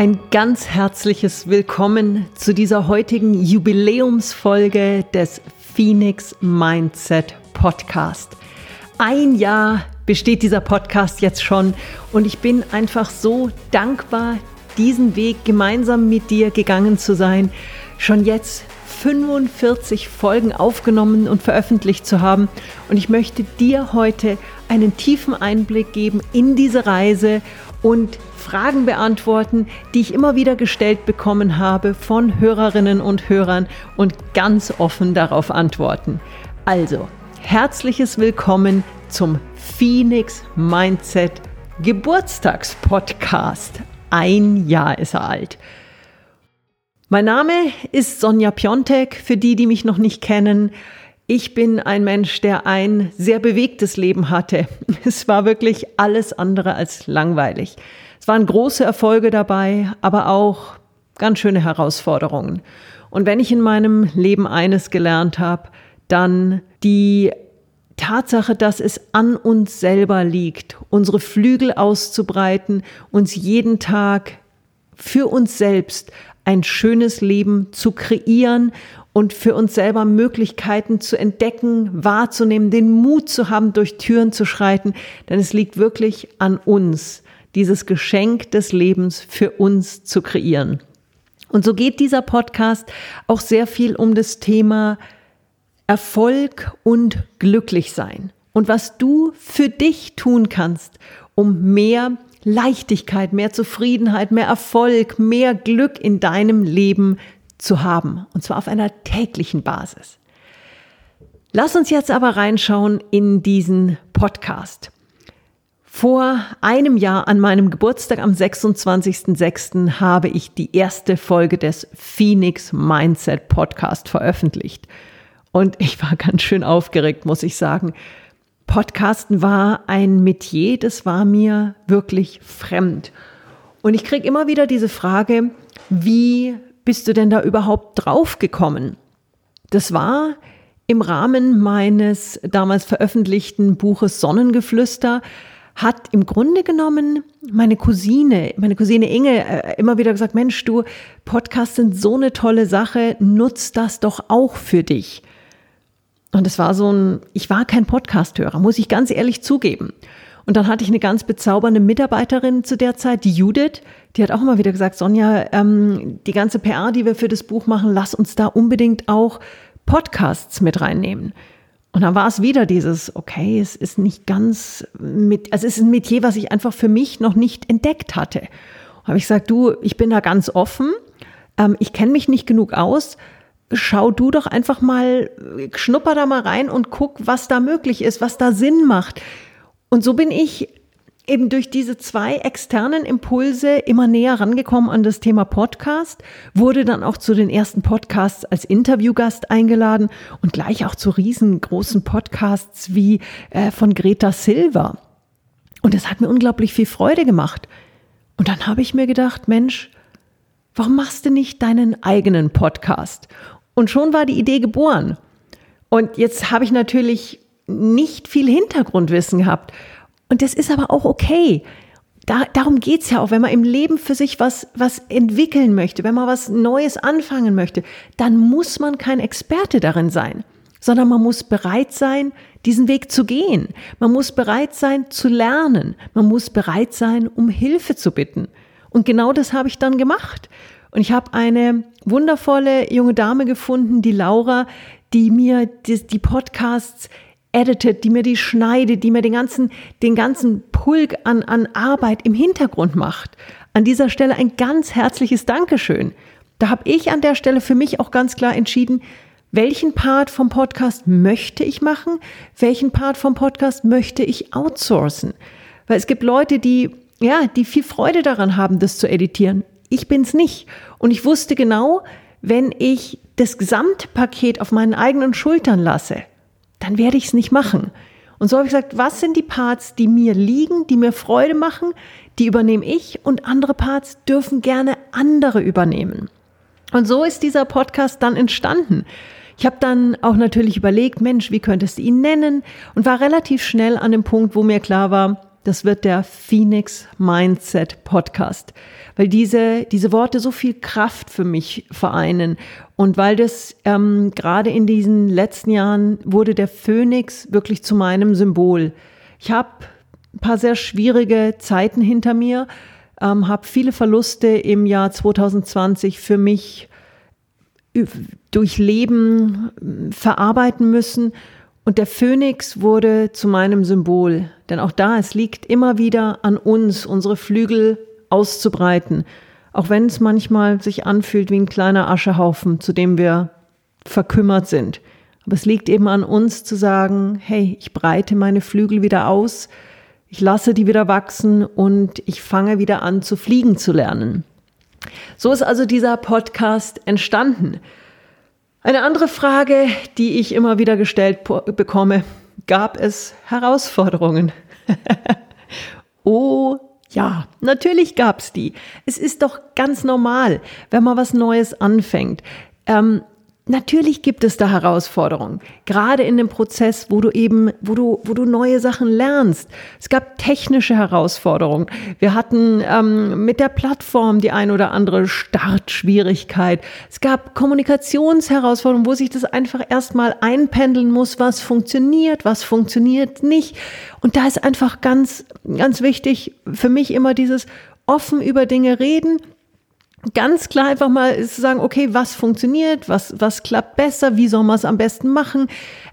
Ein ganz herzliches Willkommen zu dieser heutigen Jubiläumsfolge des Phoenix Mindset Podcast. Ein Jahr besteht dieser Podcast jetzt schon und ich bin einfach so dankbar, diesen Weg gemeinsam mit dir gegangen zu sein. Schon jetzt 45 Folgen aufgenommen und veröffentlicht zu haben. Und ich möchte dir heute einen tiefen Einblick geben in diese Reise und Fragen beantworten, die ich immer wieder gestellt bekommen habe von Hörerinnen und Hörern und ganz offen darauf antworten. Also, herzliches Willkommen zum Phoenix Mindset Geburtstagspodcast. Ein Jahr ist er alt. Mein Name ist Sonja Piontek, für die, die mich noch nicht kennen. Ich bin ein Mensch, der ein sehr bewegtes Leben hatte. Es war wirklich alles andere als langweilig. Es waren große Erfolge dabei, aber auch ganz schöne Herausforderungen. Und wenn ich in meinem Leben eines gelernt habe, dann die Tatsache, dass es an uns selber liegt, unsere Flügel auszubreiten, uns jeden Tag für uns selbst ein schönes Leben zu kreieren und für uns selber Möglichkeiten zu entdecken, wahrzunehmen, den Mut zu haben, durch Türen zu schreiten, denn es liegt wirklich an uns, dieses Geschenk des Lebens für uns zu kreieren. Und so geht dieser Podcast auch sehr viel um das Thema Erfolg und Glücklichsein und was du für dich tun kannst, um mehr Leichtigkeit, mehr Zufriedenheit, mehr Erfolg, mehr Glück in deinem Leben zu haben. Und zwar auf einer täglichen Basis. Lass uns jetzt aber reinschauen in diesen Podcast. Vor einem Jahr an meinem Geburtstag am 26.06. habe ich die erste Folge des Phoenix Mindset Podcast veröffentlicht. Und ich war ganz schön aufgeregt, muss ich sagen. Podcasten war ein Metier, das war mir wirklich fremd. Und ich kriege immer wieder diese Frage, wie bist du denn da überhaupt drauf gekommen? Das war im Rahmen meines damals veröffentlichten Buches Sonnengeflüster, hat im Grunde genommen meine Cousine, meine Cousine Inge äh, immer wieder gesagt, Mensch, du, Podcasts sind so eine tolle Sache, nutz das doch auch für dich. Und es war so ein, ich war kein Podcast-Hörer, muss ich ganz ehrlich zugeben. Und dann hatte ich eine ganz bezaubernde Mitarbeiterin zu der Zeit, die Judith, die hat auch immer wieder gesagt, Sonja, ähm, die ganze PR, die wir für das Buch machen, lass uns da unbedingt auch Podcasts mit reinnehmen. Und dann war es wieder dieses, okay, es ist nicht ganz mit, also es ist ein Metier, was ich einfach für mich noch nicht entdeckt hatte. Habe ich gesagt, du, ich bin da ganz offen, ähm, ich kenne mich nicht genug aus, schau du doch einfach mal, schnupper da mal rein und guck, was da möglich ist, was da Sinn macht. Und so bin ich eben durch diese zwei externen Impulse immer näher rangekommen an das Thema Podcast, wurde dann auch zu den ersten Podcasts als Interviewgast eingeladen und gleich auch zu riesengroßen Podcasts wie äh, von Greta Silva. Und das hat mir unglaublich viel Freude gemacht. Und dann habe ich mir gedacht, Mensch, warum machst du nicht deinen eigenen Podcast? Und schon war die Idee geboren. Und jetzt habe ich natürlich nicht viel Hintergrundwissen gehabt. Und das ist aber auch okay. Da, darum es ja auch, wenn man im Leben für sich was, was entwickeln möchte, wenn man was Neues anfangen möchte, dann muss man kein Experte darin sein, sondern man muss bereit sein, diesen Weg zu gehen. Man muss bereit sein zu lernen. Man muss bereit sein, um Hilfe zu bitten. Und genau das habe ich dann gemacht. Und ich habe eine wundervolle junge Dame gefunden, die Laura, die mir die, die Podcasts editet, die mir die schneidet, die mir den ganzen, den ganzen Pulk an, an Arbeit im Hintergrund macht. An dieser Stelle ein ganz herzliches Dankeschön. Da habe ich an der Stelle für mich auch ganz klar entschieden, welchen Part vom Podcast möchte ich machen, welchen Part vom Podcast möchte ich outsourcen. Weil es gibt Leute, die, ja, die viel Freude daran haben, das zu editieren. Ich bin's nicht. Und ich wusste genau, wenn ich das Gesamtpaket auf meinen eigenen Schultern lasse, dann werde ich es nicht machen. Und so habe ich gesagt, was sind die Parts, die mir liegen, die mir Freude machen, die übernehme ich und andere Parts dürfen gerne andere übernehmen. Und so ist dieser Podcast dann entstanden. Ich habe dann auch natürlich überlegt, Mensch, wie könntest du ihn nennen? Und war relativ schnell an dem Punkt, wo mir klar war, das wird der Phoenix Mindset Podcast, weil diese, diese Worte so viel Kraft für mich vereinen und weil das ähm, gerade in diesen letzten Jahren wurde der Phönix wirklich zu meinem Symbol. Ich habe ein paar sehr schwierige Zeiten hinter mir, ähm, habe viele Verluste im Jahr 2020 für mich durchleben, verarbeiten müssen. Und der Phönix wurde zu meinem Symbol. Denn auch da, es liegt immer wieder an uns, unsere Flügel auszubreiten. Auch wenn es manchmal sich anfühlt wie ein kleiner Aschehaufen, zu dem wir verkümmert sind. Aber es liegt eben an uns zu sagen, hey, ich breite meine Flügel wieder aus, ich lasse die wieder wachsen und ich fange wieder an zu fliegen zu lernen. So ist also dieser Podcast entstanden. Eine andere Frage, die ich immer wieder gestellt bekomme, gab es Herausforderungen? oh ja, natürlich gab es die. Es ist doch ganz normal, wenn man was Neues anfängt. Ähm, Natürlich gibt es da Herausforderungen, gerade in dem Prozess, wo du eben, wo du, wo du neue Sachen lernst. Es gab technische Herausforderungen. Wir hatten ähm, mit der Plattform die ein oder andere Startschwierigkeit. Es gab Kommunikationsherausforderungen, wo sich das einfach erstmal einpendeln muss, was funktioniert, was funktioniert nicht. Und da ist einfach ganz, ganz wichtig für mich immer dieses offen über Dinge reden, ganz klar einfach mal zu sagen, okay, was funktioniert, was, was klappt besser, wie soll man es am besten machen,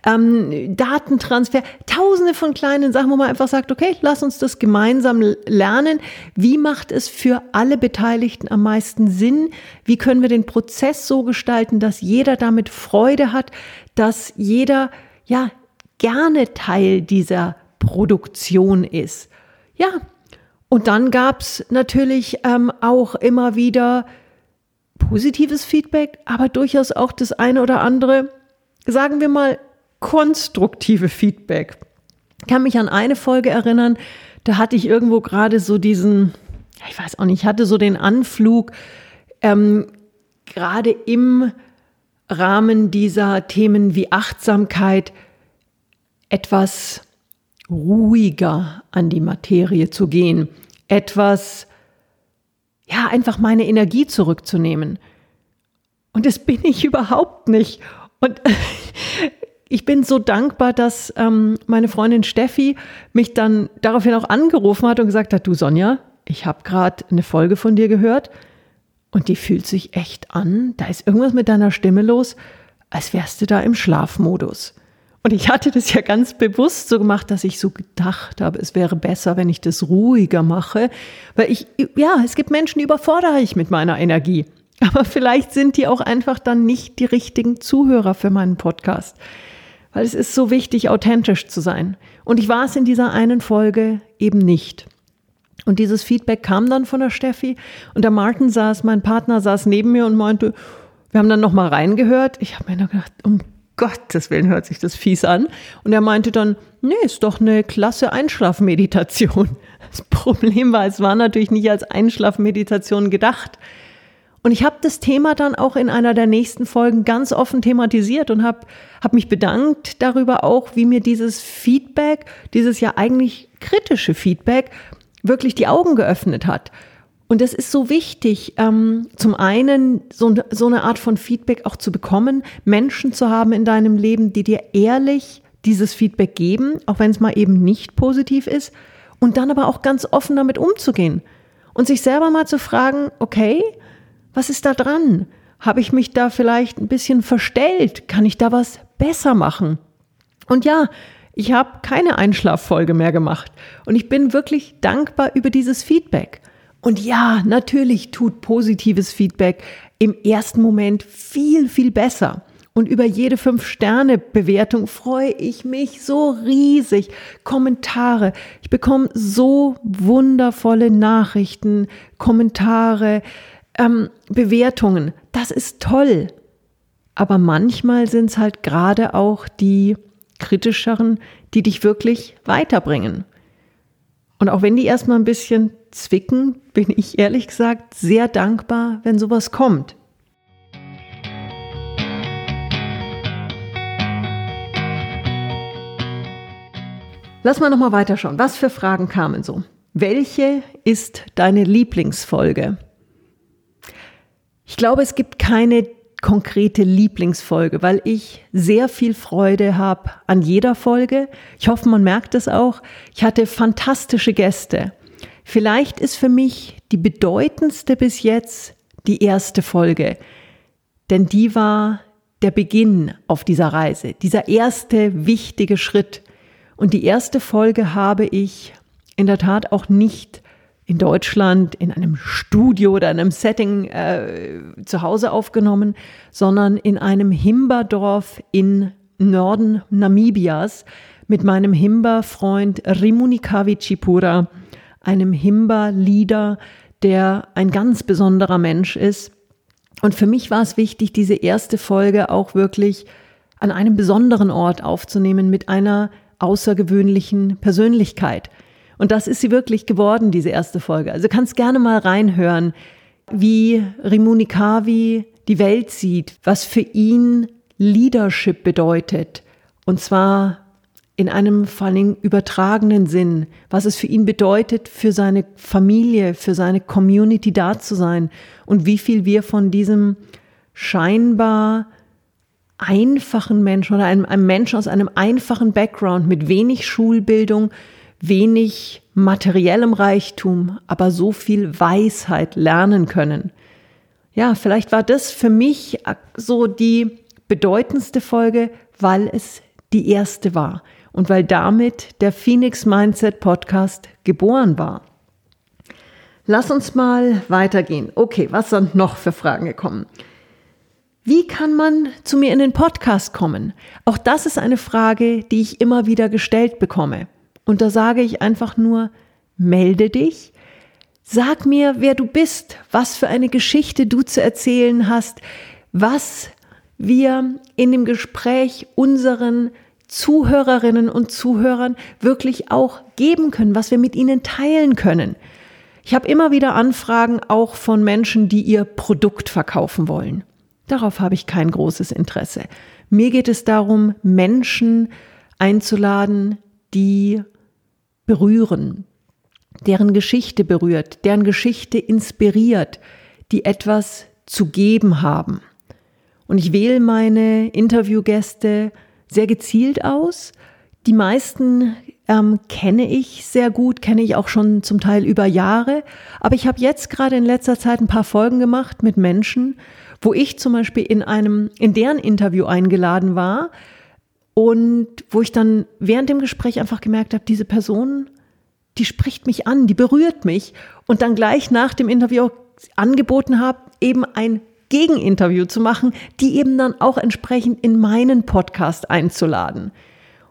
ähm, Datentransfer, tausende von kleinen Sachen, wo man einfach sagt, okay, lass uns das gemeinsam lernen. Wie macht es für alle Beteiligten am meisten Sinn? Wie können wir den Prozess so gestalten, dass jeder damit Freude hat, dass jeder, ja, gerne Teil dieser Produktion ist? Ja, und dann gab's natürlich ähm, auch immer wieder positives Feedback, aber durchaus auch das eine oder andere, sagen wir mal, konstruktive Feedback. Ich kann mich an eine Folge erinnern, da hatte ich irgendwo gerade so diesen, ich weiß auch nicht, ich hatte so den Anflug, ähm, gerade im Rahmen dieser Themen wie Achtsamkeit etwas ruhiger an die Materie zu gehen, etwas, ja, einfach meine Energie zurückzunehmen. Und das bin ich überhaupt nicht. Und ich bin so dankbar, dass ähm, meine Freundin Steffi mich dann daraufhin auch angerufen hat und gesagt hat, du Sonja, ich habe gerade eine Folge von dir gehört und die fühlt sich echt an, da ist irgendwas mit deiner Stimme los, als wärst du da im Schlafmodus. Und ich hatte das ja ganz bewusst so gemacht, dass ich so gedacht habe, es wäre besser, wenn ich das ruhiger mache. Weil ich, ja, es gibt Menschen, die überfordere ich mit meiner Energie. Aber vielleicht sind die auch einfach dann nicht die richtigen Zuhörer für meinen Podcast. Weil es ist so wichtig, authentisch zu sein. Und ich war es in dieser einen Folge eben nicht. Und dieses Feedback kam dann von der Steffi und der Martin saß, mein Partner saß neben mir und meinte, wir haben dann nochmal reingehört. Ich habe mir nur gedacht, um Gottes Willen hört sich das fies an. Und er meinte dann, nee, ist doch eine klasse Einschlafmeditation. Das Problem war, es war natürlich nicht als Einschlafmeditation gedacht. Und ich habe das Thema dann auch in einer der nächsten Folgen ganz offen thematisiert und habe hab mich bedankt darüber auch, wie mir dieses Feedback, dieses ja eigentlich kritische Feedback, wirklich die Augen geöffnet hat. Und es ist so wichtig, ähm, zum einen so, so eine Art von Feedback auch zu bekommen, Menschen zu haben in deinem Leben, die dir ehrlich dieses Feedback geben, auch wenn es mal eben nicht positiv ist, und dann aber auch ganz offen damit umzugehen und sich selber mal zu fragen, okay, was ist da dran? Habe ich mich da vielleicht ein bisschen verstellt? Kann ich da was besser machen? Und ja, ich habe keine Einschlaffolge mehr gemacht und ich bin wirklich dankbar über dieses Feedback. Und ja, natürlich tut positives Feedback im ersten Moment viel, viel besser. Und über jede Fünf-Sterne-Bewertung freue ich mich so riesig. Kommentare. Ich bekomme so wundervolle Nachrichten, Kommentare, ähm, Bewertungen. Das ist toll. Aber manchmal sind es halt gerade auch die kritischeren, die dich wirklich weiterbringen. Und auch wenn die erstmal ein bisschen zwicken, bin ich ehrlich gesagt sehr dankbar, wenn sowas kommt. Lass mal nochmal weiterschauen. Was für Fragen kamen so? Welche ist deine Lieblingsfolge? Ich glaube, es gibt keine konkrete Lieblingsfolge, weil ich sehr viel Freude habe an jeder Folge. Ich hoffe, man merkt es auch. Ich hatte fantastische Gäste. Vielleicht ist für mich die bedeutendste bis jetzt die erste Folge, denn die war der Beginn auf dieser Reise, dieser erste wichtige Schritt. Und die erste Folge habe ich in der Tat auch nicht in Deutschland in einem Studio oder einem Setting äh, zu Hause aufgenommen, sondern in einem Himberdorf in Norden Namibias mit meinem Himba-Freund Rimunikavi Chipura, einem Himba-Leader, der ein ganz besonderer Mensch ist. Und für mich war es wichtig, diese erste Folge auch wirklich an einem besonderen Ort aufzunehmen mit einer außergewöhnlichen Persönlichkeit. Und das ist sie wirklich geworden, diese erste Folge. Also kannst gerne mal reinhören, wie Rimuni Kavi die Welt sieht, was für ihn Leadership bedeutet. Und zwar in einem vor allem übertragenen Sinn, was es für ihn bedeutet, für seine Familie, für seine Community da zu sein und wie viel wir von diesem scheinbar einfachen Menschen oder einem, einem Menschen aus einem einfachen Background mit wenig Schulbildung, wenig materiellem Reichtum, aber so viel Weisheit lernen können. Ja, vielleicht war das für mich so die bedeutendste Folge, weil es die erste war und weil damit der Phoenix Mindset Podcast geboren war. Lass uns mal weitergehen. Okay, was sind noch für Fragen gekommen? Wie kann man zu mir in den Podcast kommen? Auch das ist eine Frage, die ich immer wieder gestellt bekomme. Und da sage ich einfach nur, melde dich, sag mir, wer du bist, was für eine Geschichte du zu erzählen hast, was wir in dem Gespräch unseren Zuhörerinnen und Zuhörern wirklich auch geben können, was wir mit ihnen teilen können. Ich habe immer wieder Anfragen auch von Menschen, die ihr Produkt verkaufen wollen. Darauf habe ich kein großes Interesse. Mir geht es darum, Menschen einzuladen, die berühren, deren Geschichte berührt, deren Geschichte inspiriert, die etwas zu geben haben. Und ich wähle meine Interviewgäste sehr gezielt aus. Die meisten ähm, kenne ich sehr gut, kenne ich auch schon zum Teil über Jahre. Aber ich habe jetzt gerade in letzter Zeit ein paar Folgen gemacht mit Menschen, wo ich zum Beispiel in einem, in deren Interview eingeladen war, und wo ich dann während dem Gespräch einfach gemerkt habe, diese Person, die spricht mich an, die berührt mich. Und dann gleich nach dem Interview angeboten habe, eben ein Gegeninterview zu machen, die eben dann auch entsprechend in meinen Podcast einzuladen.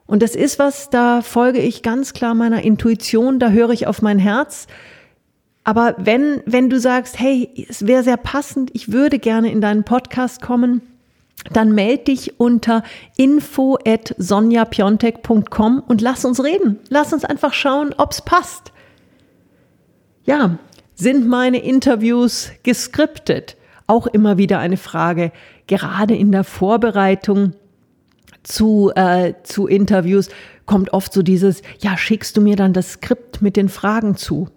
Und das ist was, da folge ich ganz klar meiner Intuition, da höre ich auf mein Herz. Aber wenn, wenn du sagst, hey, es wäre sehr passend, ich würde gerne in deinen Podcast kommen, dann melde dich unter info at sonjapiontek.com und lass uns reden. Lass uns einfach schauen, ob's passt. Ja, sind meine Interviews geskriptet? Auch immer wieder eine Frage, gerade in der Vorbereitung zu, äh, zu Interviews kommt oft so dieses, ja, schickst du mir dann das Skript mit den Fragen zu?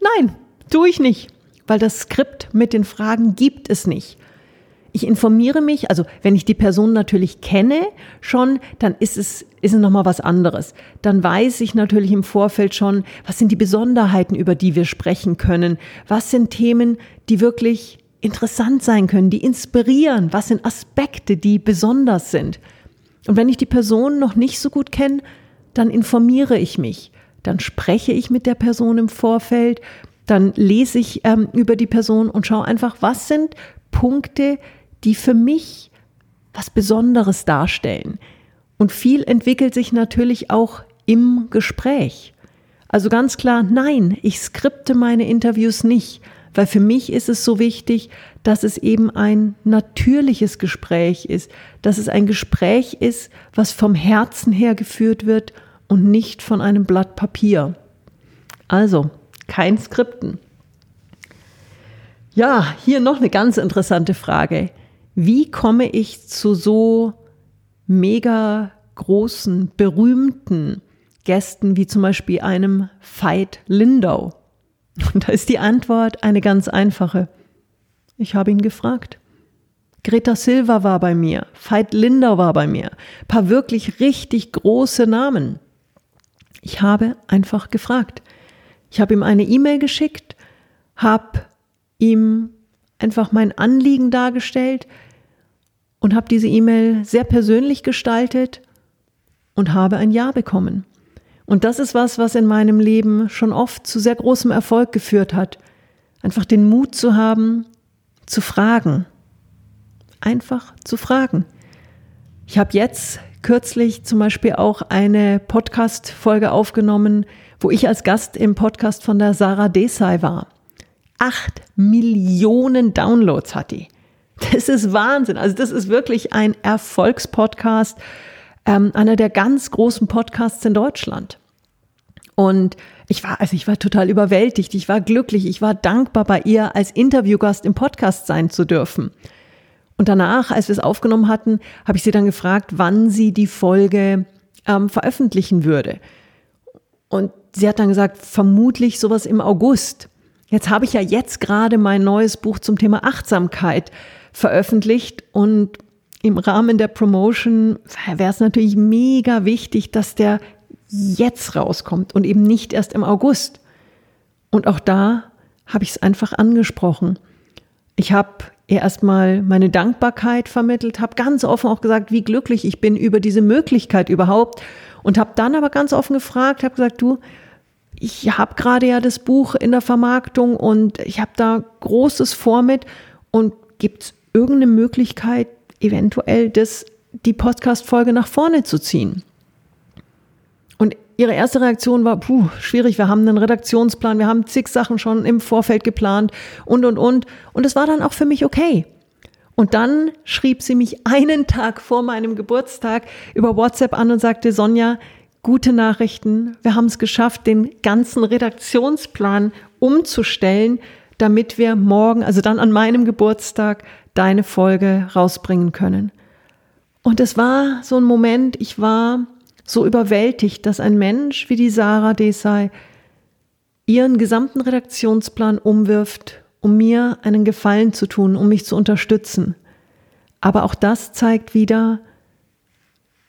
Nein, tue ich nicht, weil das Skript mit den Fragen gibt es nicht. Ich informiere mich, also wenn ich die Person natürlich kenne schon, dann ist es, ist es nochmal was anderes. Dann weiß ich natürlich im Vorfeld schon, was sind die Besonderheiten, über die wir sprechen können? Was sind Themen, die wirklich interessant sein können, die inspirieren? Was sind Aspekte, die besonders sind? Und wenn ich die Person noch nicht so gut kenne, dann informiere ich mich. Dann spreche ich mit der Person im Vorfeld, dann lese ich ähm, über die Person und schaue einfach, was sind Punkte, die für mich was Besonderes darstellen. Und viel entwickelt sich natürlich auch im Gespräch. Also ganz klar, nein, ich skripte meine Interviews nicht, weil für mich ist es so wichtig, dass es eben ein natürliches Gespräch ist, dass es ein Gespräch ist, was vom Herzen her geführt wird und nicht von einem Blatt Papier. Also, kein Skripten. Ja, hier noch eine ganz interessante Frage wie komme ich zu so mega großen, berühmten, Gästen wie zum Beispiel einem Veit Lindau. Und da ist die Antwort eine ganz einfache. Ich habe ihn gefragt. Greta Silva war bei mir, Veit Lindau war bei mir, paar wirklich richtig große Namen. Ich habe einfach gefragt. Ich habe ihm eine E-Mail geschickt, habe ihm einfach mein Anliegen dargestellt und habe diese E-Mail sehr persönlich gestaltet und habe ein Ja bekommen. Und das ist was, was in meinem Leben schon oft zu sehr großem Erfolg geführt hat. Einfach den Mut zu haben, zu fragen. Einfach zu fragen. Ich habe jetzt kürzlich zum Beispiel auch eine Podcast-Folge aufgenommen, wo ich als Gast im Podcast von der Sarah Desai war. Acht Millionen Downloads hat die. Das ist Wahnsinn. Also das ist wirklich ein Erfolgspodcast ähm, einer der ganz großen Podcasts in Deutschland. Und ich war, also ich war total überwältigt. Ich war glücklich. Ich war dankbar, bei ihr als Interviewgast im Podcast sein zu dürfen. Und danach, als wir es aufgenommen hatten, habe ich sie dann gefragt, wann sie die Folge ähm, veröffentlichen würde. Und sie hat dann gesagt, vermutlich sowas im August. Jetzt habe ich ja jetzt gerade mein neues Buch zum Thema Achtsamkeit veröffentlicht und im Rahmen der Promotion wäre es natürlich mega wichtig, dass der jetzt rauskommt und eben nicht erst im August. Und auch da habe ich es einfach angesprochen. Ich habe ihr erstmal meine Dankbarkeit vermittelt, habe ganz offen auch gesagt, wie glücklich ich bin über diese Möglichkeit überhaupt und habe dann aber ganz offen gefragt, habe gesagt, du, ich habe gerade ja das Buch in der Vermarktung und ich habe da Großes vor mit und gibt es irgendeine Möglichkeit, eventuell das, die Podcast-Folge nach vorne zu ziehen. Und ihre erste Reaktion war, puh, schwierig, wir haben einen Redaktionsplan, wir haben zig Sachen schon im Vorfeld geplant und, und, und. Und es war dann auch für mich okay. Und dann schrieb sie mich einen Tag vor meinem Geburtstag über WhatsApp an und sagte, Sonja, gute Nachrichten, wir haben es geschafft, den ganzen Redaktionsplan umzustellen, damit wir morgen, also dann an meinem Geburtstag, deine Folge rausbringen können. Und es war so ein Moment, ich war so überwältigt, dass ein Mensch wie die Sarah Desai ihren gesamten Redaktionsplan umwirft, um mir einen Gefallen zu tun, um mich zu unterstützen. Aber auch das zeigt wieder,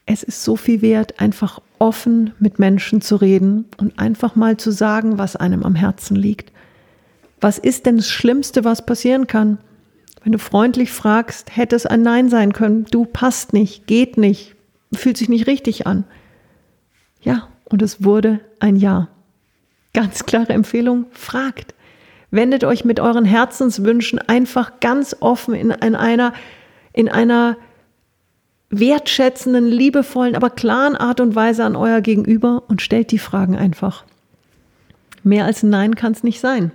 es ist so viel wert, einfach offen mit Menschen zu reden und einfach mal zu sagen, was einem am Herzen liegt. Was ist denn das Schlimmste, was passieren kann? Wenn du freundlich fragst, hätte es ein Nein sein können. Du passt nicht, geht nicht, fühlt sich nicht richtig an. Ja, und es wurde ein Ja. Ganz klare Empfehlung, fragt. Wendet euch mit euren Herzenswünschen einfach ganz offen in, in einer, in einer wertschätzenden, liebevollen, aber klaren Art und Weise an euer Gegenüber und stellt die Fragen einfach. Mehr als ein Nein kann es nicht sein.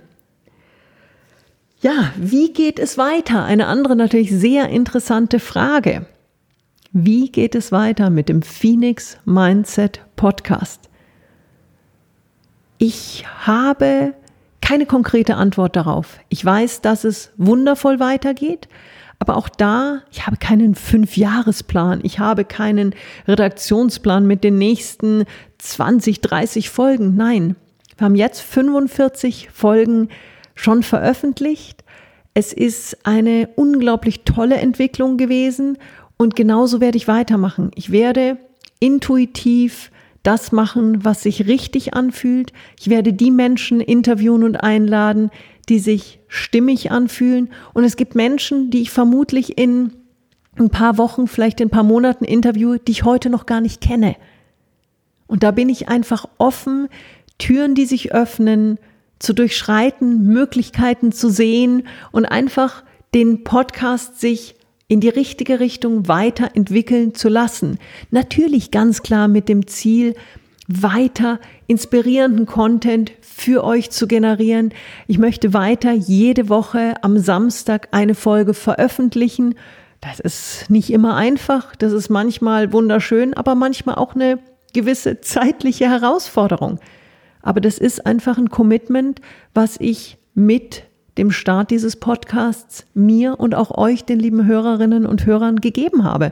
Ja, wie geht es weiter? Eine andere natürlich sehr interessante Frage. Wie geht es weiter mit dem Phoenix Mindset Podcast? Ich habe keine konkrete Antwort darauf. Ich weiß, dass es wundervoll weitergeht, aber auch da, ich habe keinen Fünfjahresplan, ich habe keinen Redaktionsplan mit den nächsten 20, 30 Folgen. Nein, wir haben jetzt 45 Folgen schon veröffentlicht. Es ist eine unglaublich tolle Entwicklung gewesen und genauso werde ich weitermachen. Ich werde intuitiv das machen, was sich richtig anfühlt. Ich werde die Menschen interviewen und einladen, die sich stimmig anfühlen. Und es gibt Menschen, die ich vermutlich in ein paar Wochen, vielleicht in ein paar Monaten interviewe, die ich heute noch gar nicht kenne. Und da bin ich einfach offen, Türen, die sich öffnen, zu durchschreiten, Möglichkeiten zu sehen und einfach den Podcast sich in die richtige Richtung weiterentwickeln zu lassen. Natürlich ganz klar mit dem Ziel, weiter inspirierenden Content für euch zu generieren. Ich möchte weiter jede Woche am Samstag eine Folge veröffentlichen. Das ist nicht immer einfach, das ist manchmal wunderschön, aber manchmal auch eine gewisse zeitliche Herausforderung. Aber das ist einfach ein Commitment, was ich mit dem Start dieses Podcasts mir und auch euch, den lieben Hörerinnen und Hörern, gegeben habe.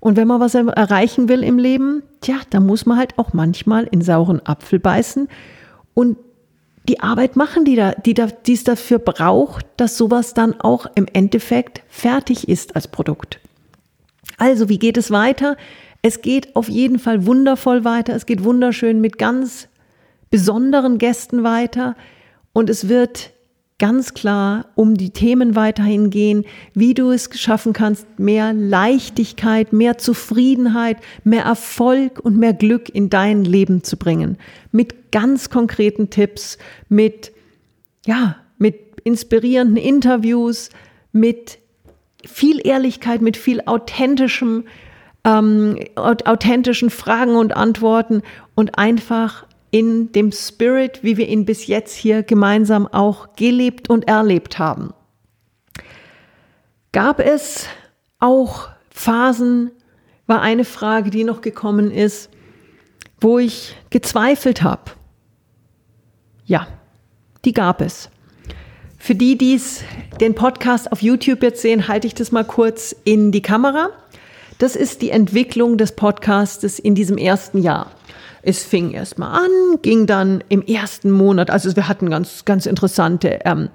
Und wenn man was erreichen will im Leben, tja, da muss man halt auch manchmal in sauren Apfel beißen und die Arbeit machen, die da, die da, die es dafür braucht, dass sowas dann auch im Endeffekt fertig ist als Produkt. Also, wie geht es weiter? Es geht auf jeden Fall wundervoll weiter. Es geht wunderschön mit ganz besonderen Gästen weiter. Und es wird ganz klar um die Themen weiterhin gehen, wie du es schaffen kannst, mehr Leichtigkeit, mehr Zufriedenheit, mehr Erfolg und mehr Glück in dein Leben zu bringen. Mit ganz konkreten Tipps, mit, ja, mit inspirierenden Interviews, mit viel Ehrlichkeit, mit viel authentischem, ähm, authentischen Fragen und Antworten und einfach in dem Spirit, wie wir ihn bis jetzt hier gemeinsam auch gelebt und erlebt haben. Gab es auch Phasen, war eine Frage, die noch gekommen ist, wo ich gezweifelt habe. Ja, die gab es. Für die, die den Podcast auf YouTube jetzt sehen, halte ich das mal kurz in die Kamera. Das ist die Entwicklung des Podcastes in diesem ersten Jahr. Es fing erstmal an, ging dann im ersten Monat, also wir hatten ganz, ganz interessante ähm,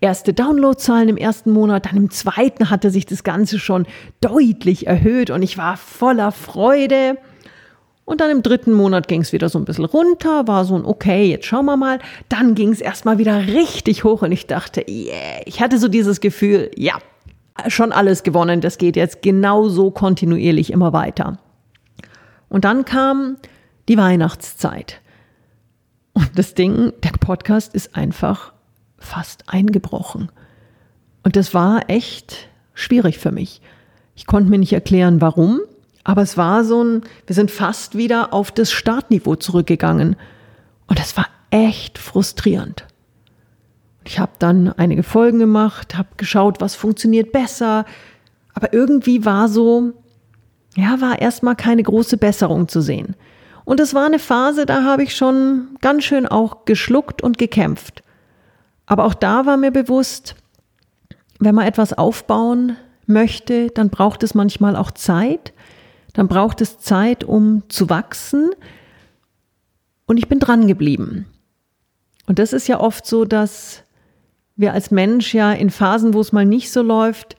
erste Downloadzahlen im ersten Monat, dann im zweiten hatte sich das Ganze schon deutlich erhöht und ich war voller Freude. Und dann im dritten Monat ging es wieder so ein bisschen runter, war so ein okay, jetzt schauen wir mal. Dann ging es erstmal wieder richtig hoch und ich dachte, yeah, ich hatte so dieses Gefühl, ja, schon alles gewonnen, das geht jetzt genauso kontinuierlich immer weiter. Und dann kam die Weihnachtszeit. Und das Ding, der Podcast ist einfach fast eingebrochen. Und das war echt schwierig für mich. Ich konnte mir nicht erklären, warum, aber es war so ein, wir sind fast wieder auf das Startniveau zurückgegangen. Und das war echt frustrierend. Ich habe dann einige Folgen gemacht, habe geschaut, was funktioniert besser. Aber irgendwie war so, ja, war erstmal keine große Besserung zu sehen. Und es war eine Phase, da habe ich schon ganz schön auch geschluckt und gekämpft. Aber auch da war mir bewusst, wenn man etwas aufbauen möchte, dann braucht es manchmal auch Zeit. Dann braucht es Zeit, um zu wachsen. Und ich bin dran geblieben. Und das ist ja oft so, dass wir als Mensch ja in Phasen, wo es mal nicht so läuft,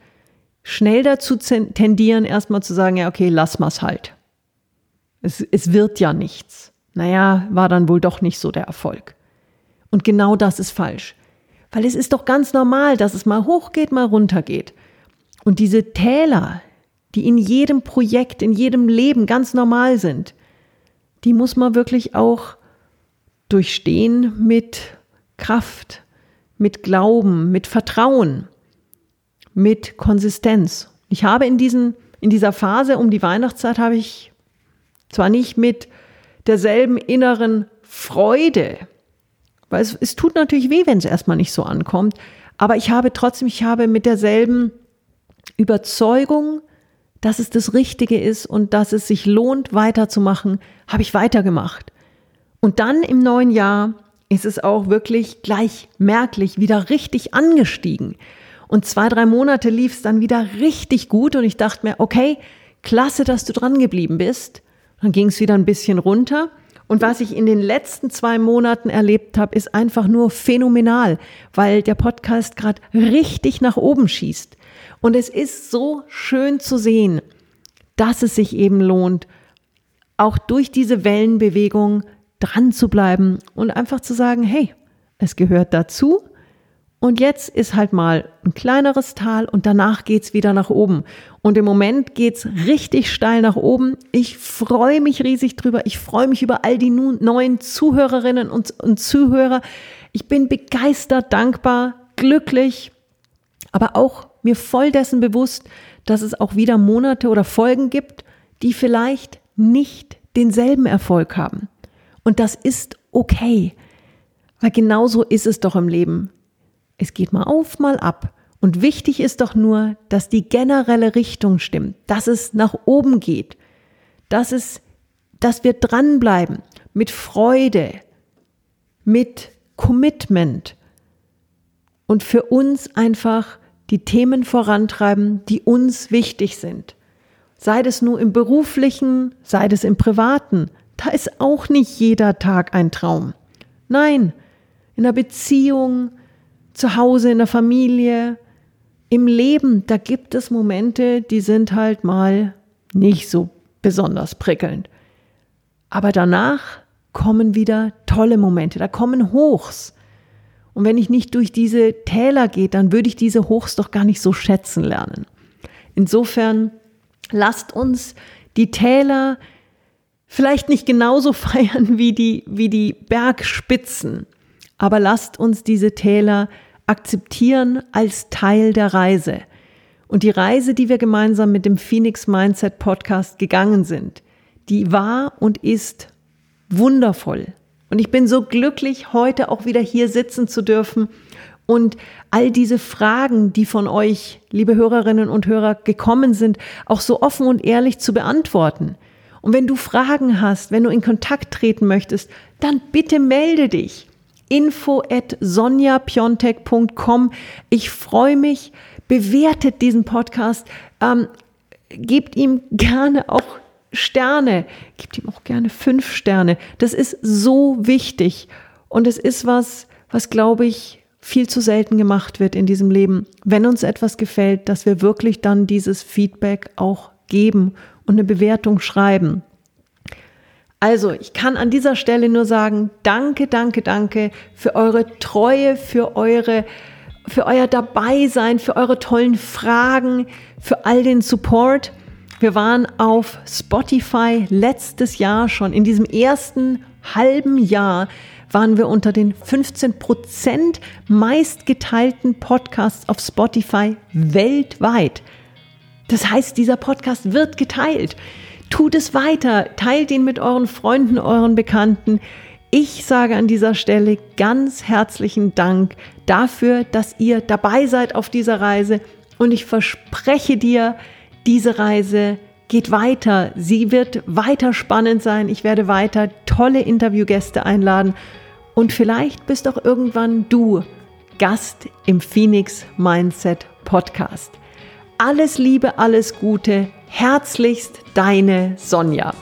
schnell dazu tendieren, erstmal zu sagen, ja, okay, lass mal's halt. Es, es wird ja nichts. Naja, war dann wohl doch nicht so der Erfolg. Und genau das ist falsch. Weil es ist doch ganz normal, dass es mal hochgeht, mal runtergeht. Und diese Täler, die in jedem Projekt, in jedem Leben ganz normal sind, die muss man wirklich auch durchstehen mit Kraft, mit Glauben, mit Vertrauen, mit Konsistenz. Ich habe in, diesen, in dieser Phase um die Weihnachtszeit habe ich zwar nicht mit derselben inneren Freude, weil es, es tut natürlich weh, wenn es erstmal nicht so ankommt, aber ich habe trotzdem, ich habe mit derselben Überzeugung, dass es das Richtige ist und dass es sich lohnt, weiterzumachen, habe ich weitergemacht. Und dann im neuen Jahr ist es auch wirklich gleich merklich wieder richtig angestiegen. Und zwei, drei Monate lief es dann wieder richtig gut und ich dachte mir, okay, klasse, dass du dran geblieben bist. Dann ging es wieder ein bisschen runter. Und was ich in den letzten zwei Monaten erlebt habe, ist einfach nur phänomenal, weil der Podcast gerade richtig nach oben schießt. Und es ist so schön zu sehen, dass es sich eben lohnt, auch durch diese Wellenbewegung dran zu bleiben und einfach zu sagen, hey, es gehört dazu und jetzt ist halt mal ein kleineres Tal und danach geht's wieder nach oben. Und im Moment geht's richtig steil nach oben. Ich freue mich riesig drüber. Ich freue mich über all die neuen Zuhörerinnen und, und Zuhörer. Ich bin begeistert, dankbar, glücklich, aber auch mir voll dessen bewusst, dass es auch wieder Monate oder Folgen gibt, die vielleicht nicht denselben Erfolg haben. Und das ist okay. Weil genauso ist es doch im Leben. Es geht mal auf, mal ab. Und wichtig ist doch nur, dass die generelle Richtung stimmt, dass es nach oben geht, dass es, dass wir dranbleiben mit Freude, mit Commitment und für uns einfach die Themen vorantreiben, die uns wichtig sind. sei es nur im beruflichen, sei es im privaten, da ist auch nicht jeder Tag ein Traum. Nein, in der Beziehung, zu Hause, in der Familie, im Leben, da gibt es Momente, die sind halt mal nicht so besonders prickelnd. Aber danach kommen wieder tolle Momente, da kommen Hochs. Und wenn ich nicht durch diese Täler gehe, dann würde ich diese Hochs doch gar nicht so schätzen lernen. Insofern lasst uns die Täler vielleicht nicht genauso feiern wie die, wie die Bergspitzen, aber lasst uns diese Täler akzeptieren als Teil der Reise. Und die Reise, die wir gemeinsam mit dem Phoenix Mindset Podcast gegangen sind, die war und ist wundervoll. Und ich bin so glücklich, heute auch wieder hier sitzen zu dürfen und all diese Fragen, die von euch, liebe Hörerinnen und Hörer, gekommen sind, auch so offen und ehrlich zu beantworten. Und wenn du Fragen hast, wenn du in Kontakt treten möchtest, dann bitte melde dich info at sonjapiontek.com. Ich freue mich, bewertet diesen Podcast, ähm, gebt ihm gerne auch Sterne, gebt ihm auch gerne fünf Sterne. Das ist so wichtig und es ist was, was glaube ich viel zu selten gemacht wird in diesem Leben. Wenn uns etwas gefällt, dass wir wirklich dann dieses Feedback auch geben und eine Bewertung schreiben. Also, ich kann an dieser Stelle nur sagen, danke, danke, danke für eure Treue, für eure für euer Dabeisein, für eure tollen Fragen, für all den Support. Wir waren auf Spotify letztes Jahr schon, in diesem ersten halben Jahr waren wir unter den 15 Prozent meistgeteilten Podcasts auf Spotify weltweit. Das heißt, dieser Podcast wird geteilt. Tut es weiter, teilt ihn mit euren Freunden, euren Bekannten. Ich sage an dieser Stelle ganz herzlichen Dank dafür, dass ihr dabei seid auf dieser Reise und ich verspreche dir, diese Reise geht weiter. Sie wird weiter spannend sein. Ich werde weiter tolle Interviewgäste einladen und vielleicht bist auch irgendwann du Gast im Phoenix Mindset Podcast. Alles Liebe, alles Gute. Herzlichst deine Sonja.